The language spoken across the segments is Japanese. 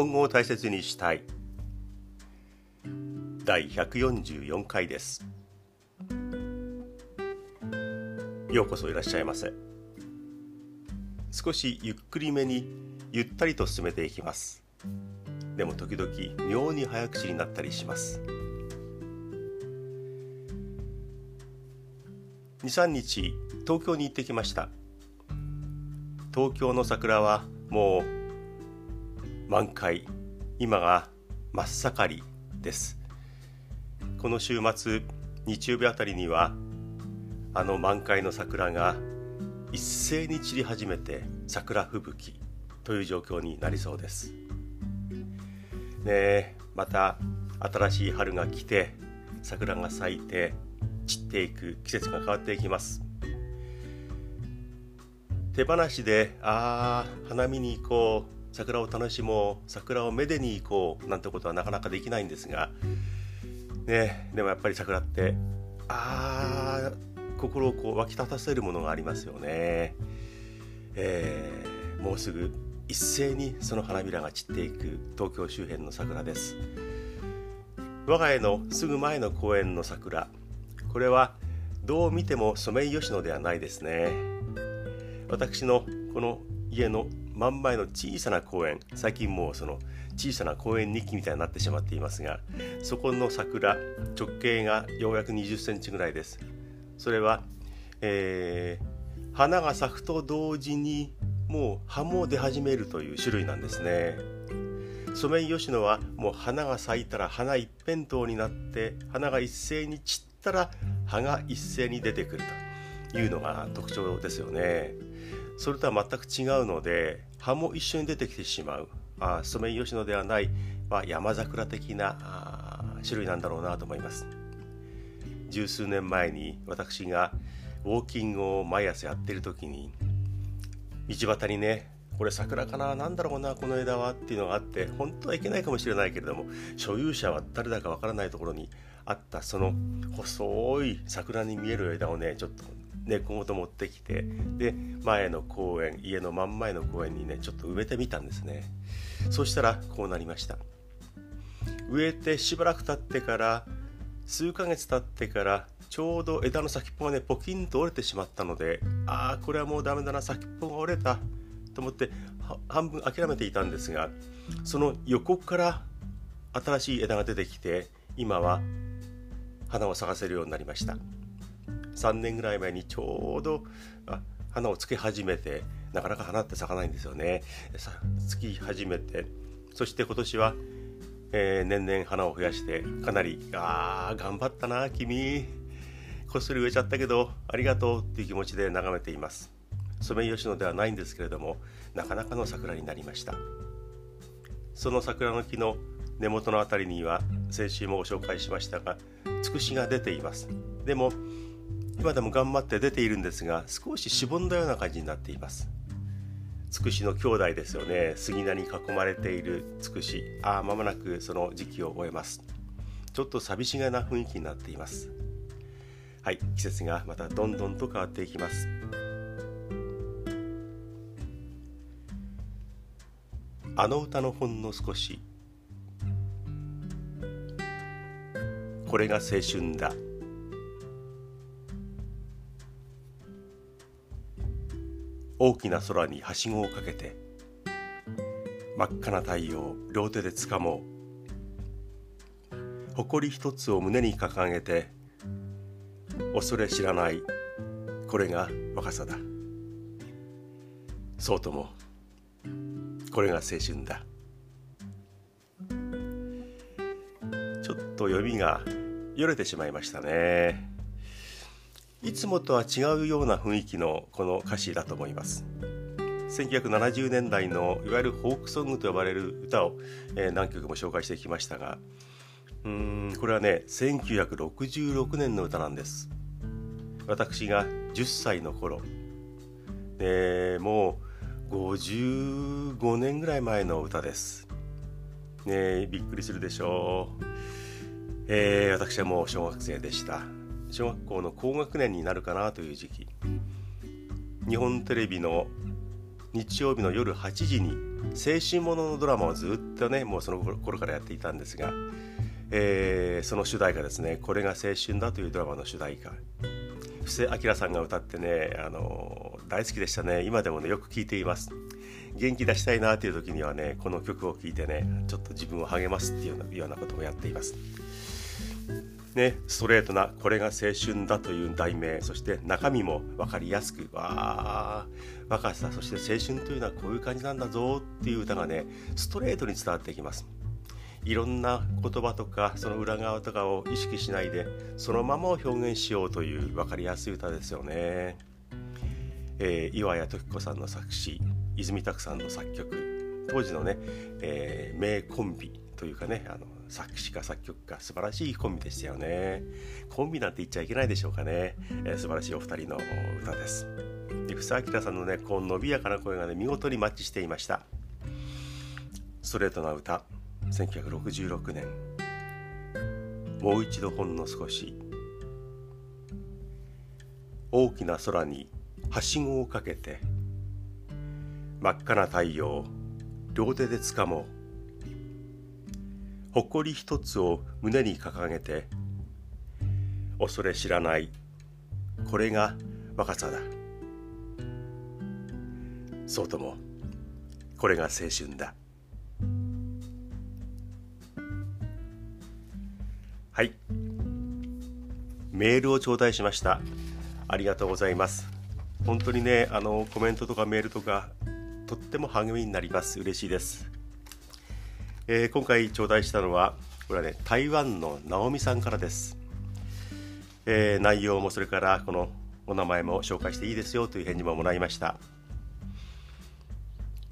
本語を大切にしたい。第144回です。ようこそいらっしゃいませ。少しゆっくりめにゆったりと進めていきます。でも時々妙に早口になったりします。23日東京に行ってきました。東京の桜はもう満開。今が真っ盛りです。この週末日曜日あたりにはあの満開の桜が一斉に散り始めて桜吹雪という状況になりそうです。ねまた新しい春が来て桜が咲いて散っていく季節が変わっていきます。手放しでああ花見に行こう桜を楽しもう桜をめでに行こうなんてことはなかなかできないんですがねでもやっぱり桜ってああ心をこう湧き立たせるものがありますよね、えー、もうすぐ一斉にその花びらが散っていく東京周辺の桜です。我が家のすぐ前の公園の桜これはどう見てもソメイヨシノではないですね。私のこの家の真ん前の小さな公園最近もうその小さな公園日記みたいになってしまっていますがそこの桜直径がようやく20センチぐらいですそれは、えー、花が咲くと同時にもう葉も出始めるという種類なんですねソメイヨシノはもう花が咲いたら花一辺倒になって花が一斉に散ったら葉が一斉に出てくるというのが特徴ですよね。それとは全く違うので葉も一緒に出てきてしまう。あソメイヨシノではない、まあ、山桜的な種類なんだろうなと思います。十数年前に私がウォーキングを毎朝やっている時に道端にねこれ桜かな何だろうなこの枝はっていうのがあって本当はいけないかもしれないけれども所有者は誰だかわからないところにあったその細い桜に見える枝をねちょっと猫ごと持ってきてで前の公園家の真ん前の公園にねちょっと植えてみたんですねそしたらこうなりました植えてしばらく経ってから数ヶ月経ってからちょうど枝の先っぽがねポキンと折れてしまったのでああこれはもうダメだな先っぽが折れたと思って半分諦めていたんですがその横から新しい枝が出てきて今は花を咲かせるようになりました。3年ぐらい前にちょうど花をつけ始めてなかなか花って咲かないんですよね。つき始めてそして今年は、えー、年々花を増やしてかなりあー頑張ったな君。こっそり植えちゃったけどありがとうっていう気持ちで眺めています。ソメイヨシノではないんですけれどもなかなかの桜になりました。その桜の木の根元の辺りには先週もご紹介しましたがつくしが出ています。でも今でも頑張って出ているんですが少ししぼんだような感じになっています。つくしの兄弟ですよね。杉菜に囲まれているつくし。ああ間もなくその時期を終えます。ちょっと寂しげな雰囲気になっています。はい季節がまたどんどんと変わっていきます。あの歌のほんの少し。これが青春だ。大きな空にはしごをかけて真っ赤な太陽を両手でつかもう。誇り一つを胸に掲げて恐れ知らないこれが若さだ。そうともこれが青春だ。ちょっと読みがよれてしまいましたね。いつもとは違うような雰囲気のこの歌詞だと思います。1970年代のいわゆるフォークソングと呼ばれる歌を、えー、何曲も紹介してきましたがうんこれはね1966年の歌なんです。私が10歳の頃。でもう55年ぐらい前の歌です。ねびっくりするでしょう、えー、私はもう小学生でした。小学校の高学年になるかなという時期。日本テレビの日曜日の夜8時に青春もののドラマをずっとねもうその頃からやっていたんですが、えー、その主題歌ですね「これが青春だ」というドラマの主題歌。布施明さんが歌ってね、あの大好きでしたね。今でもねよく聴いています。元気出したいなという時にはねこの曲を聴いてねちょっと自分を励ますっていうようなこともやっています。ね、ストレートな「これが青春だ」という題名そして中身も分かりやすくわあ若さそして青春というのはこういう感じなんだぞっていう歌がねストレートに伝わってきます。いろんな言葉とかその裏側とかを意識しないでそのままを表現しようという分かりやすい歌ですよね、えー、岩谷時子さんの作詞泉拓さんの作曲当時のね、えー、名コンビというかねあの作詞家作曲家素晴らしいコンビでしたよね。コンビなんて言っちゃいけないでしょうかね、えー、素晴らしいお二人の歌です。で布施明さんのねこの伸びやかな声がね見事にマッチしていました。ストレートな歌。1966年。もう一度ほんの少し。大きな空にはしごをかけて真っ赤な太陽両手でつかもう。誇り一つを胸に掲げて恐れ知らないこれが若さだ。そうともこれが青春だ。はい。メールを頂戴しました。ありがとうございます。本当にねあのコメントとかメールとかとっても励みになります。嬉しいです。えー、今回頂戴したのはこれはね台湾の直美さんからです、えー、内容もそれからこのお名前も紹介していいですよという返事ももらいました。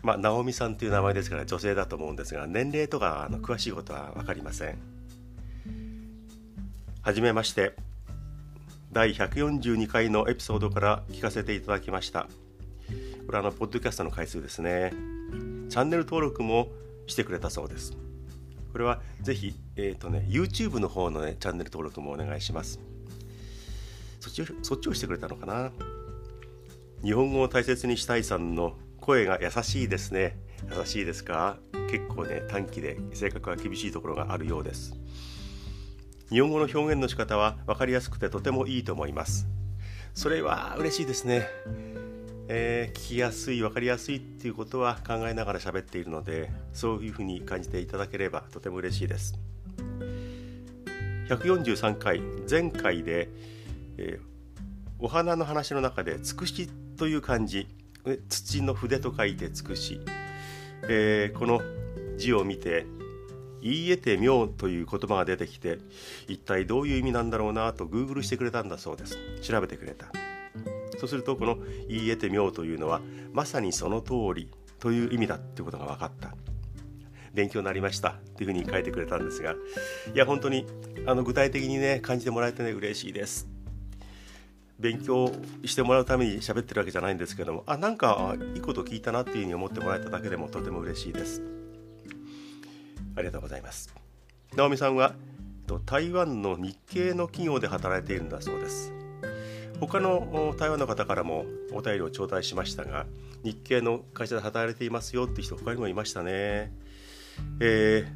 まあ直美さんという名前ですから女性だと思うんですが年齢とかあの詳しいことは分かりません。はじめまして第142回のエピソードから聞かせていただきました。これはあのポッドキャストの回数ですね。チャンネル登録もしてくれたそうです。これはぜひ、えっ、ー、とね、YouTube の方のね、チャンネル登録もお願いします。そっちそっちをしてくれたのかな日本語を大切にしたいさんの声が優しいですね。優しいですか？結構ね、短期で性格が厳しいところがあるようです。日本語の表現の仕方は分かりやすくてとてもいいと思います。それは嬉しいですね。えー、聞きやすい分かりやすいっていうことは考えながら喋っているのでそういうふうに感じていただければとても嬉しいです。143回前回で、えー、お花の話の中で「つくし」という漢字土の筆と書いて「つくし」えー、この字を見て「言い得て妙」という言葉が出てきて一体どういう意味なんだろうなとグーグルしてくれたんだそうです。調べてくれた。そうするとこの「言い得て妙」というのはまさにその通りという意味だっていうことが分かった。勉強になりました。っていうふうに書いてくれたんですがいや本当にあの具体的にね感じてもらえてね嬉しいです。勉強してもらうために喋ってるわけじゃないんですけどもあなんかいいこと聞いたなっていうふうに思ってもらえただけでもとても嬉しいです。ありがとうございます。直美さんは台湾の日系の企業で働いているんだそうです。他の台湾の方からもお便りを頂戴しましたが日系の会社で働いていますよって人他にもいましたね、え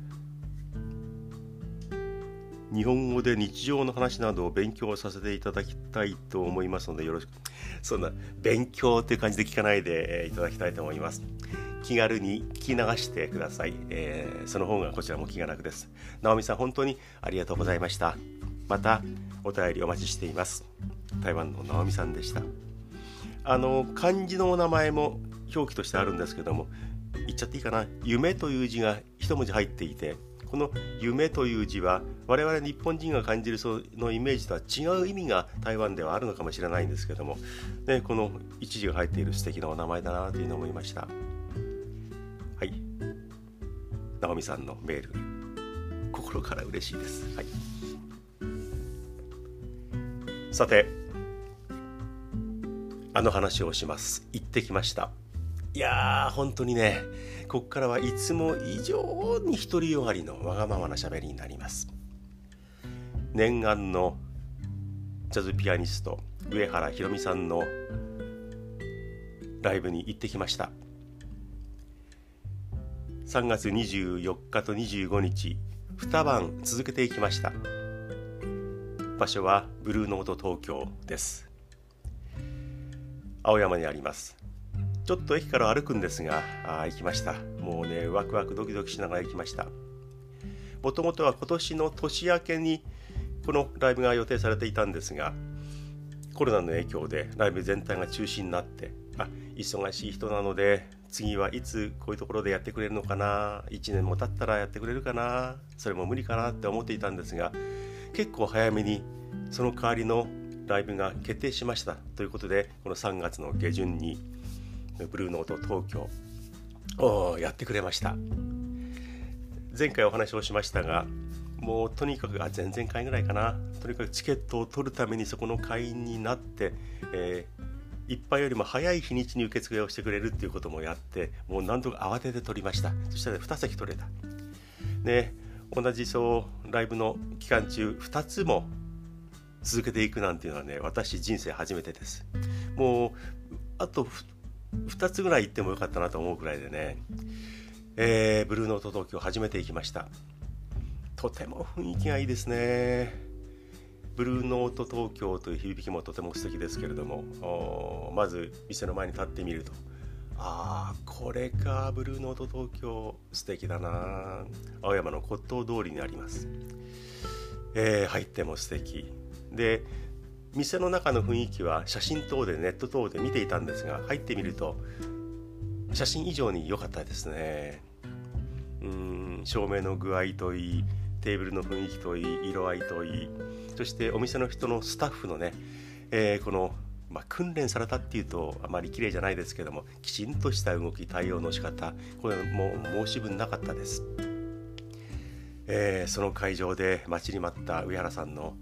ー、日本語で日常の話などを勉強させていただきたいと思いますのでよろしくそんな勉強っていう感じで聞かないでいただきたいと思います。気軽に聞き流してください、えー、その方がこちらも気が楽です。直美さん本当にありがとうございました。またお便りお待ちしています。台湾の直美さんでした。あの漢字のお名前も表記としてあるんですけども言っちゃっていいかな？夢という字が一文字入っていてこの夢という字は我々日本人が感じるそのイメージとは違う意味が台湾ではあるのかもしれないんですけども、ね、この一字が入っている素敵なお名前だなというのを思いました。はい。直美さんのメール心から嬉しいです、はい、さてあの話をします。行ってきました。いやー本当にねこっからはいつも以上に独りよがりのわがままな喋りになります。念願のジャズピアニスト上原ひろみさんのライブに行ってきました。3月24日と25日2晩続けていきました。場所はブルーノート東京です。青山にあります。ちょっと駅から歩くんですがあ行きました。もうねワクワクドキドキしながら行きました。もともとは今年の年明けにこのライブが予定されていたんですがコロナの影響でライブ全体が中止になってあ忙しい人なので次はいつこういうところでやってくれるのかな1年も経ったらやってくれるかなそれも無理かなって思っていたんですが結構早めにその代わりのライブが決定しましたということでこの3月の下旬にブルーノート東京をやってくれました。前回お話をしましたがもうとにかくあ前々回ぐらいかな。とにかくチケットを取るためにそこの会員になって、えー、一般よりも早い日にちに受付をしてくれるっていうこともやってもう何度か慌てて取りました。そしたら2席取れた。で同じそうライブの期間中2つも続けていくなんていうのはね私人生初めてです。もうあと2つぐらい行ってもよかったなと思うくらいでね、えー、ブルーノート東京初めて行きました。とても雰囲気がいいですね。ブルーノート東京という響きもとても素敵ですけれどもまず店の前に立ってみると。ああこれかブルーノート東京素敵だな。青山の骨董通りにあります、えー、入っても素敵。で店の中の雰囲気は写真等でネット等で見ていたんですが入ってみると写真以上に良かったですね。うん照明の具合といいテーブルの雰囲気といい色合いといいそしてお店の人のスタッフのね、えー、この、まあ、訓練されたっていうとあまり綺麗じゃないですけどもきちんとした動き対応の仕方これもう申し分なかったです、えー、その会場で待ちに待った上原さんの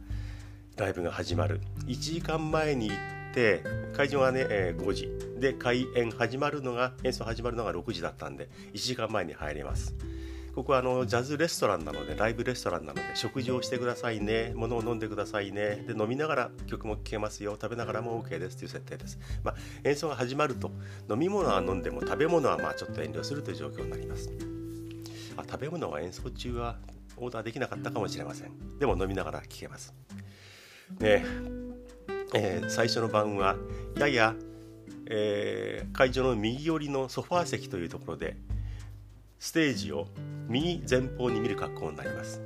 ライブが始まる。1時間前に行って会場がね、え、5時。で開演始まるのが演奏始まるのが6時だったんで1時間前に入ります。ここはあのジャズレストランなのでライブレストランなので食事をしてくださいね物を飲んでくださいね。で飲みながら曲も聴けますよ。食べながらも OK です。という設定です、まあ、演奏が始まると飲み物は飲んでも食べ物はまあちょっと遠慮するという状況になります。あ食べ物は演奏中はオーダーできなかったかもしれません。でも飲みながら聴けます。ねえー、最初の晩はやや、えー、会場の右寄りのソファー席というところでステージを右前方に見る格好になります。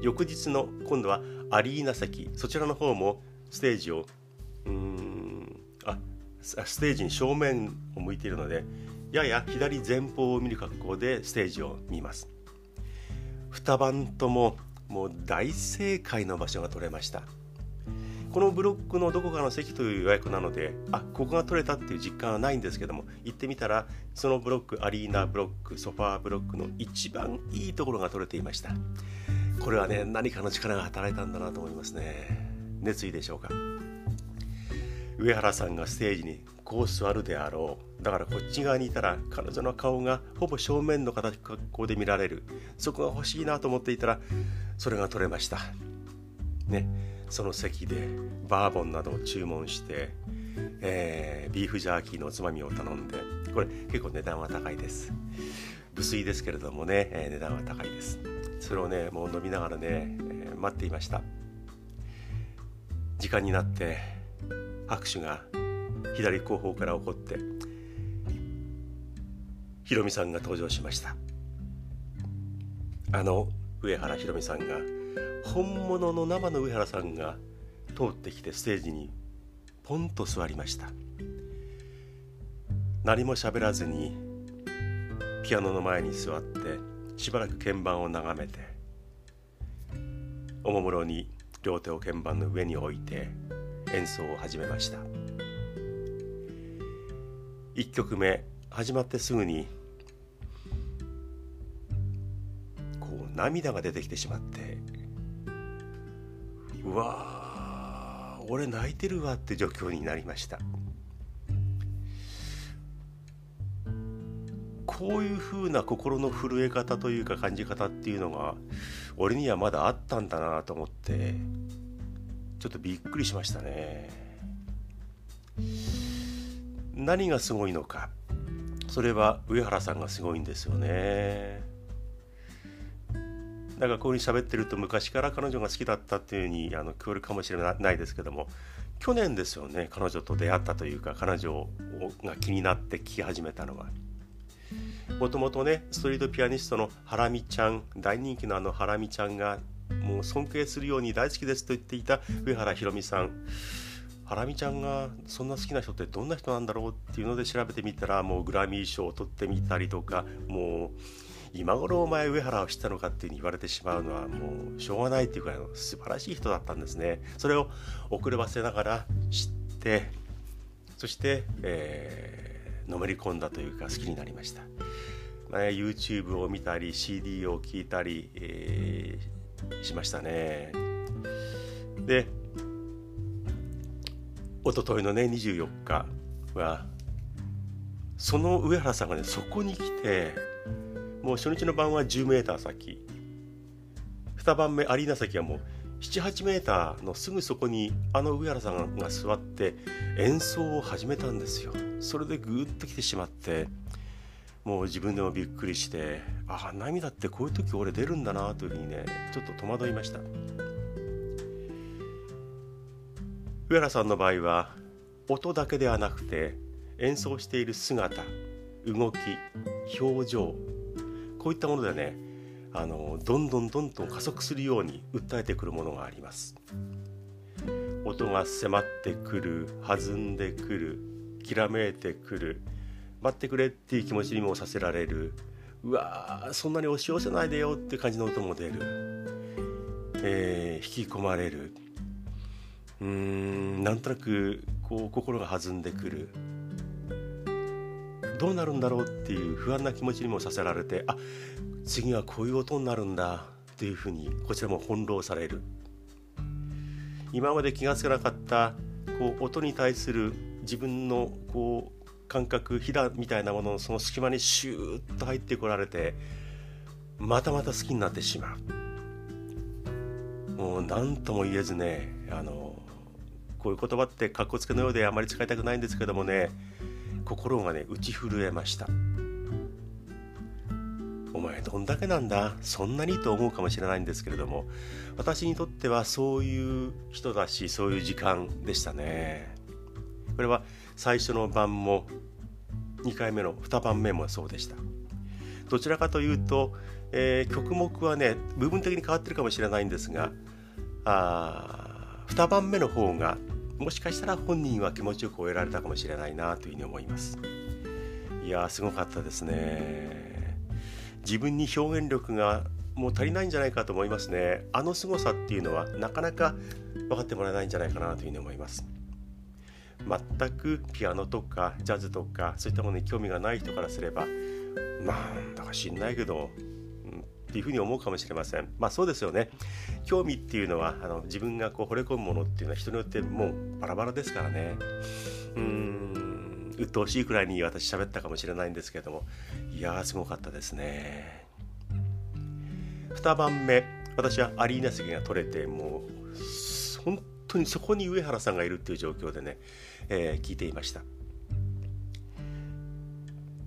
翌日の今度はアリーナ席そちらの方もステージをうんあステージに正面を向いているのでやや左前方を見る格好でステージを見ます。2晩とももう大正解の場所が取れました。このブロックのどこかの席という予約なのであここが取れたっていう実感はないんですけども行ってみたらそのブロックアリーナブロックソファーブロックの一番いいところが取れていました。これはね何かの力が働いたんだなと思いますね。熱意でしょうか。上原さんがステージにこう座るであろうだからこっち側にいたら彼女の顔がほぼ正面の形格好で見られる。そこが欲しいなと思っていたらそれが取れました。ね。その席でバーボンなどを注文して、えー、ビーフジャーキーのおつまみを頼んでこれ結構値段は高いです。無水ですけれどもね、えー、値段は高いです。それをねもう飲みながらね、えー、待っていました。時間になって拍手が左後方から起こってひろみさんが登場しました。あの上原ひろみさんが本物の生の上原さんが通ってきてステージにポンと座りました。何も喋らずにピアノの前に座ってしばらく鍵盤を眺めておもむろに両手を鍵盤の上に置いて演奏を始めました。1曲目始まってすぐにこう涙が出てきてしまってうわ俺泣いてるわって状況になりました。こういう風な心の震え方というか感じ方っていうのが俺にはまだあったんだなと思ってちょっとびっくりしましたね。何がすごいのか。それは上原さんがすごいんですよね。だからこういうふうに喋ってると昔から彼女が好きだったっていうふうにあの聞こえるかもしれないですけども去年ですよね彼女と出会ったというか彼女が気になって聴き始めたのは。もともとねストリートピアニストのハラミちゃん大人気のあのハラミちゃんがもう尊敬するように大好きですと言っていた上原ひろみさんハラミちゃんがそんな好きな人ってどんな人なんだろうっていうので調べてみたらもうグラミー賞を取ってみたりとかもう今頃お前上原を知ったのかっていうふうに言われてしまうのはもうしょうがないっていうか素晴らしい人だったんですね。それを遅ればせながら知ってそして、えー、のめり込んだというか好きになりました、まあ、YouTube を見たり CD を聴いたり、えー、しましたね。で一昨日のね24日はその上原さんがねそこに来てもう初日の晩は 10m 先。2番目アリーナ先はもう78メーターのすぐそこにあの上原さんが座って演奏を始めたんですよ。それでグーッと来てしまってもう自分でもびっくりしてああ涙ってこういう時俺出るんだなというふうにねちょっと戸惑いました。上原さんの場合は音だけではなくて演奏している姿動き表情こういったものでねあのどんどんどんどん加速するように訴えてくるものがあります。音が迫ってくる弾んでくるきらめいてくる待ってくれっていう気持ちにもさせられるうわそんなに押し寄せないでよって感じの音も出る、えー、引き込まれるうーんなんとなくこう心が弾んでくるどうなるんだろうっていう不安な気持ちにもさせられてあ次はこういう音になるんだっていうふうにこちらも翻弄される。今まで気が付かなかったこう音に対する自分のこう感覚ひだみたいなもののその隙間にシューッと入ってこられてまたまた好きになってしまう。もう何とも言えずねあのこういう言葉ってかっこつけのようであまり使いたくないんですけどもね心がね打ち震えました。お前どんだけなんだ？そんなにと思うかもしれないんですけれども。私にとってはそういう人だしそういう時間でしたね。これは最初の晩も2回目の2番目もそうでした。どちらかというと、えー、曲目はね部分的に変わってるかもしれないんですがあ2番目の方がもしかしたら本人は気持ちよく終えられたかもしれないなというふうに思います。いやすごかったですね。自分に表現力がもう足りないんじゃないかと思いますね。あの凄さっていうのはなかなか分かってもらえないんじゃないかなというふうに思います。全くピアノとかジャズとかそういったものに興味がない人からすればまあだか知んないけどっていうふうに思うかもしれません。まあそうですよね。興味っていうのはあの自分がこう惚れ込むものっていうのは人によってもうバラバラですからね。うーん鬱陶しいくらいに私喋ったかもしれないんですけどもいやーすごかったですね。2番目私はアリーナ席が取れてもう本当にそこに上原さんがいるっていう状況でね、えー、聞いていました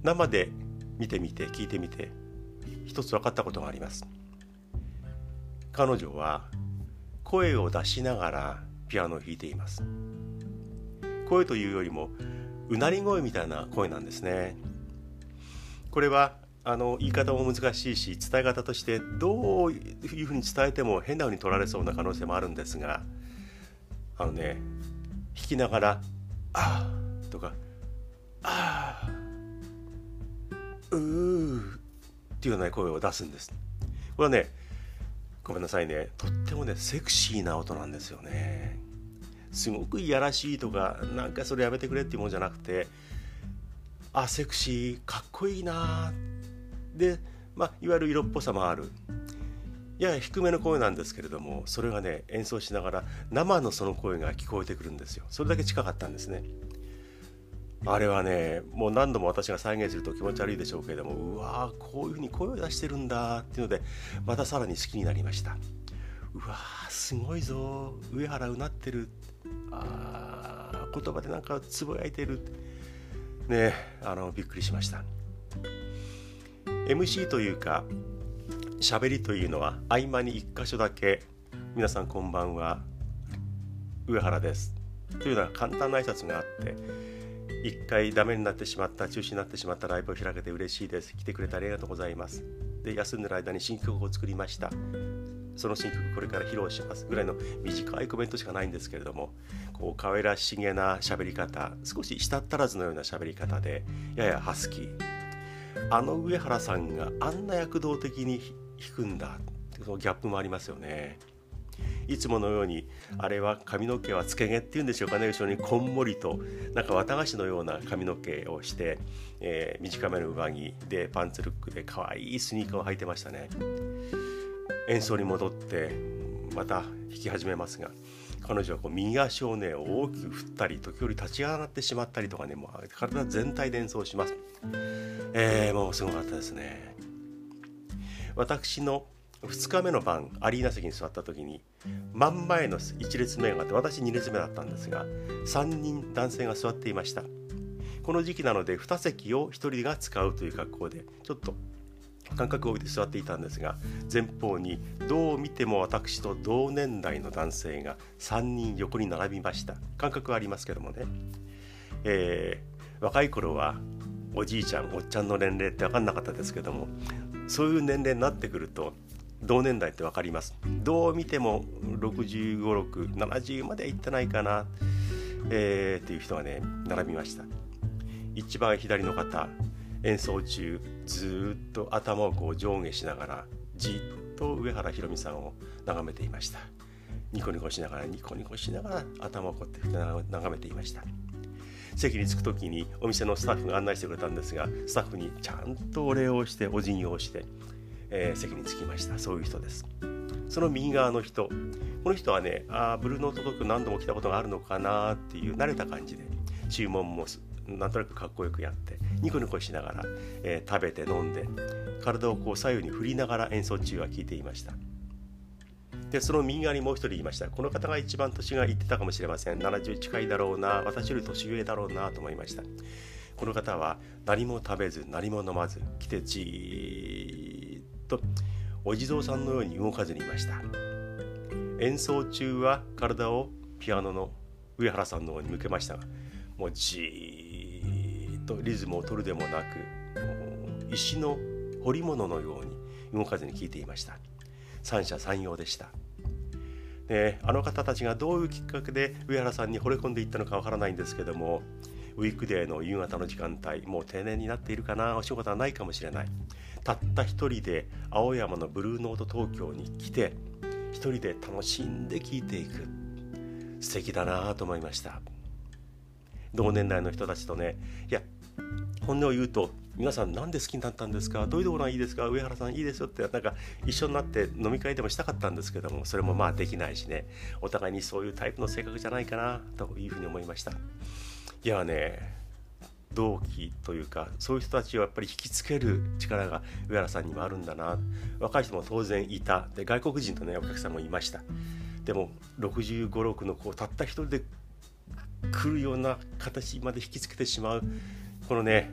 生で見てみて聞いてみて一つ分かったことがあります。彼女は声を出しながらピアノを弾いています。声というよりもうなり声みたいな声なんですね。これはあの言い方も難しいし伝え方としてどういうふうに伝えても変なふうに取られそうな可能性もあるんですがあのね弾きながら「ああ」とか「ああ」「うー」っていうような声を出すんです。これはねごめんなさいね。とってもねセクシーな音なんですよね。すごくいやらしいとかなんかそれやめてくれっていうもんじゃなくてあセクシーかっこいいなで、まあ、いわゆる色っぽさもある。やや低めの声なんですけれどもそれがね演奏しながら生のその声が聞こえてくるんですよ。それだけ近かったんですね。あれはねもう何度も私が再現すると気持ち悪いでしょうけれどもうわーこういうふうに声を出してるんだっていうのでまたさらに好きになりました。うわーすごいぞ。上原うなってる。あ言葉でなんかつぶやいてる。ねあのびっくりしました。MC というか喋りというのは合間に1箇所だけ「皆さんこんばんは上原です」というような簡単な挨拶があって1回ダメになってしまった中止になってしまったライブを開けて嬉しいです。来てくれてありがとうございます。で休んでる間に新曲を作りました。その新曲これから披露しますぐらいの短いコメントしかないんですけれどもこう可愛らしげな喋り方少し舌足らずのような喋り方でややハスキー。あの上原さんがあんな躍動的に弾くんだそのギャップもありますよね。いつものようにあれは髪の毛はつけ毛っていうんでしょうかね。後ろにこんもりとなんか綿菓子のような髪の毛をして、えー、短めの上着でパンツルックで可愛いスニーカーを履いてましたね。演奏に戻ってまた弾き始めますが彼女はこう右足をね大きく振ったり時折立ち上がってしまったりとかねもう体全体で演奏します、えー、もうすごかったですね。私の2日目の晩アリーナ席に座った時に真ん前の1列目があって私2列目だったんですが3人男性が座っていました。この時期なので2席を1人が使うという格好でちょっと間隔を置いて座っていたんですが前方にどう見ても私と同年代の男性が3人横に並びました。感覚はありますけどもね、えー、若い頃はおじいちゃんおっちゃんの年齢って分かんなかったですけどもそういう年齢になってくると同年代って分かります。どう見ても656770まではいってないかな、えー、っていう人がね並びました。一番左の方演奏中ずっと頭をこう上下しながらじっと上原ひろみさんを眺めていました。ニコニコしながらニコニコしながら頭をこうやって眺めていました。席に着く時にお店のスタッフが案内してくれたんですがスタッフにちゃんとお礼をしてお辞儀をして、えー、席に着きました。そういう人です。その右側の人。この人はねあブルーノートドッグ何度も来たことがあるのかなっていう慣れた感じで注文もなんとなくかっこよくやってニコニコしながら、えー、食べて飲んで体をこう左右に振りながら演奏中は聴いていました。でその右側にもう一人いました。この方が一番年がいってたかもしれません。70近いだろうな私より年上だろうなと思いました。この方は何も食べず何も飲まず来てじとお地蔵さんのように動かずにいました。演奏中は体をピアノの上原さんの方に向けましたがもうじーっとリズムを取るでもなく石の彫り物のように動かずに聴いていました。三者三様でした。であの方たちがどういうきっかけで上原さんに惚れ込んでいったのかわからないんですけどもウィークデーの夕方の時間帯もう定年になっているかなお仕事はないかもしれない。たった一人で青山のブルーノート東京に来て一人で楽しんで聴いていく。素敵だなと思いました。同年代の人たちとねいや本音を言うと皆さん何で好きになったんですか？どういうところがいいですか？上原さんいいですよってなんか一緒になって飲み会でもしたかったんですけどもそれもまあできないしね。お互いにそういうタイプの性格じゃないかなというふうに思いました。いやね同期というかそういう人たちをやっぱり引きつける力が上原さんにもあるんだな。若い人も当然いた。で外国人とねお客さんもいました。でも6 5 6のこうたった一人で来るような形まで引きつけてしまうこのね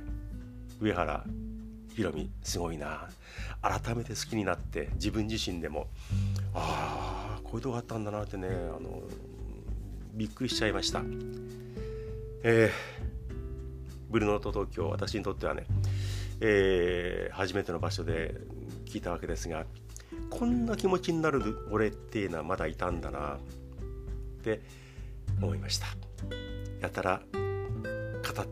上原ひろみすごいな。改めて好きになって自分自身でもああこういうとこあったんだなってねあのびっくりしちゃいました。えー、ブルーノート東京私にとってはね、えー、初めての場所で聞いたわけですがこんな気持ちになる俺っていうのはまだいたんだなって思いました。やたら語っ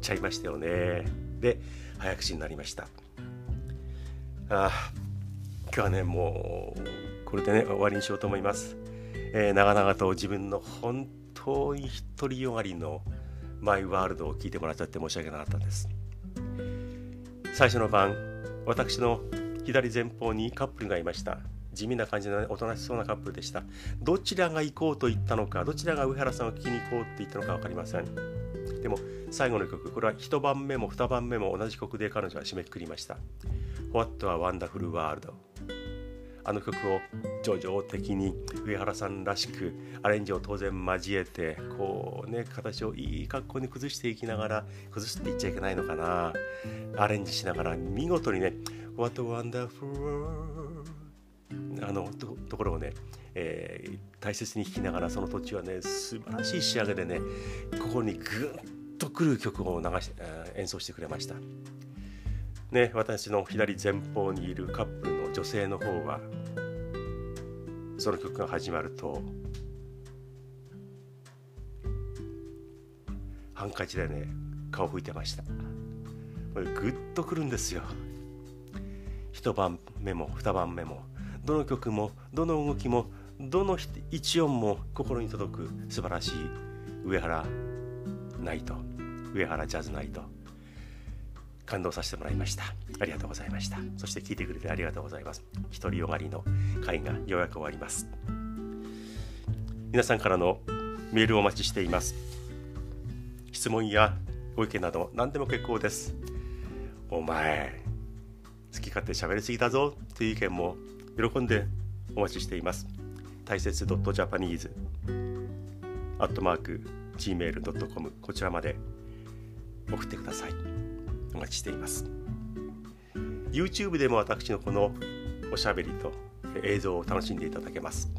ちゃいましたよねで早口になりました。あ今日はねもうこれでね終わりにしようと思います、えー、長々と自分の本当に独りよがりのマイワールドを聞いてもらっちゃって申し訳なかったんです。最初の晩私の左前方にカップルがいました。地味な感じの、おとなしそうなカップルでした。どちらが行こうと言ったのかどちらが上原さんを聞きに行こうって言ったのか分かりません。でも最後の曲これは1番目も2番目も同じ曲で彼女は締めくくりました。What a Wonderful World あの曲を叙情的に上原さんらしくアレンジを当然交えてこうね形をいい格好に崩していきながら崩すって言っちゃいけないのかなアレンジしながら見事にね「What a Wonderful」あのところをね、えー、大切に弾きながらその途中はね素晴らしい仕上げでね心にグッとくる曲を流し、え、演奏してくれました。ね、私の左前方にいるカップルの女性の方はその曲が始まるとハンカチでね顔拭いてました。これグッとくるんですよ。一晩目も二晩目もどの曲もどの動きもどの一音も心に届く素晴らしい上原ナイト上原ジャズナイト感動させてもらいました。ありがとうございました。そして聞いてくれてありがとうございます。独りよがりの会がようやく終わります。皆さんからのメールをお待ちしています。質問やご意見など何でも結構です。お前好き勝手喋りすぎだぞ。という意見も喜んでお待ちしています。大切 .japanese アットマーク gmail.com こちらまで送ってください。お待ちしています。YouTube でも私のこのおしゃべりと映像を楽しんでいただけます。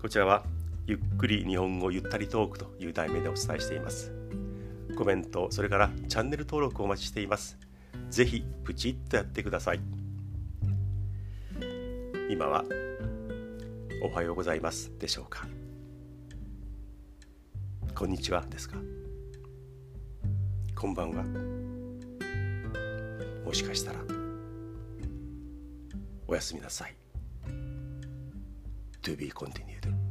こちらはゆっくり日本語ゆったりトークという題名でお伝えしています。コメントそれからチャンネル登録をお待ちしています。ぜひプチッとやってください。今はおはようございます。でしょうか。こんにちはですか。こんばんは。もしかしたら。おやすみなさい。To be continued.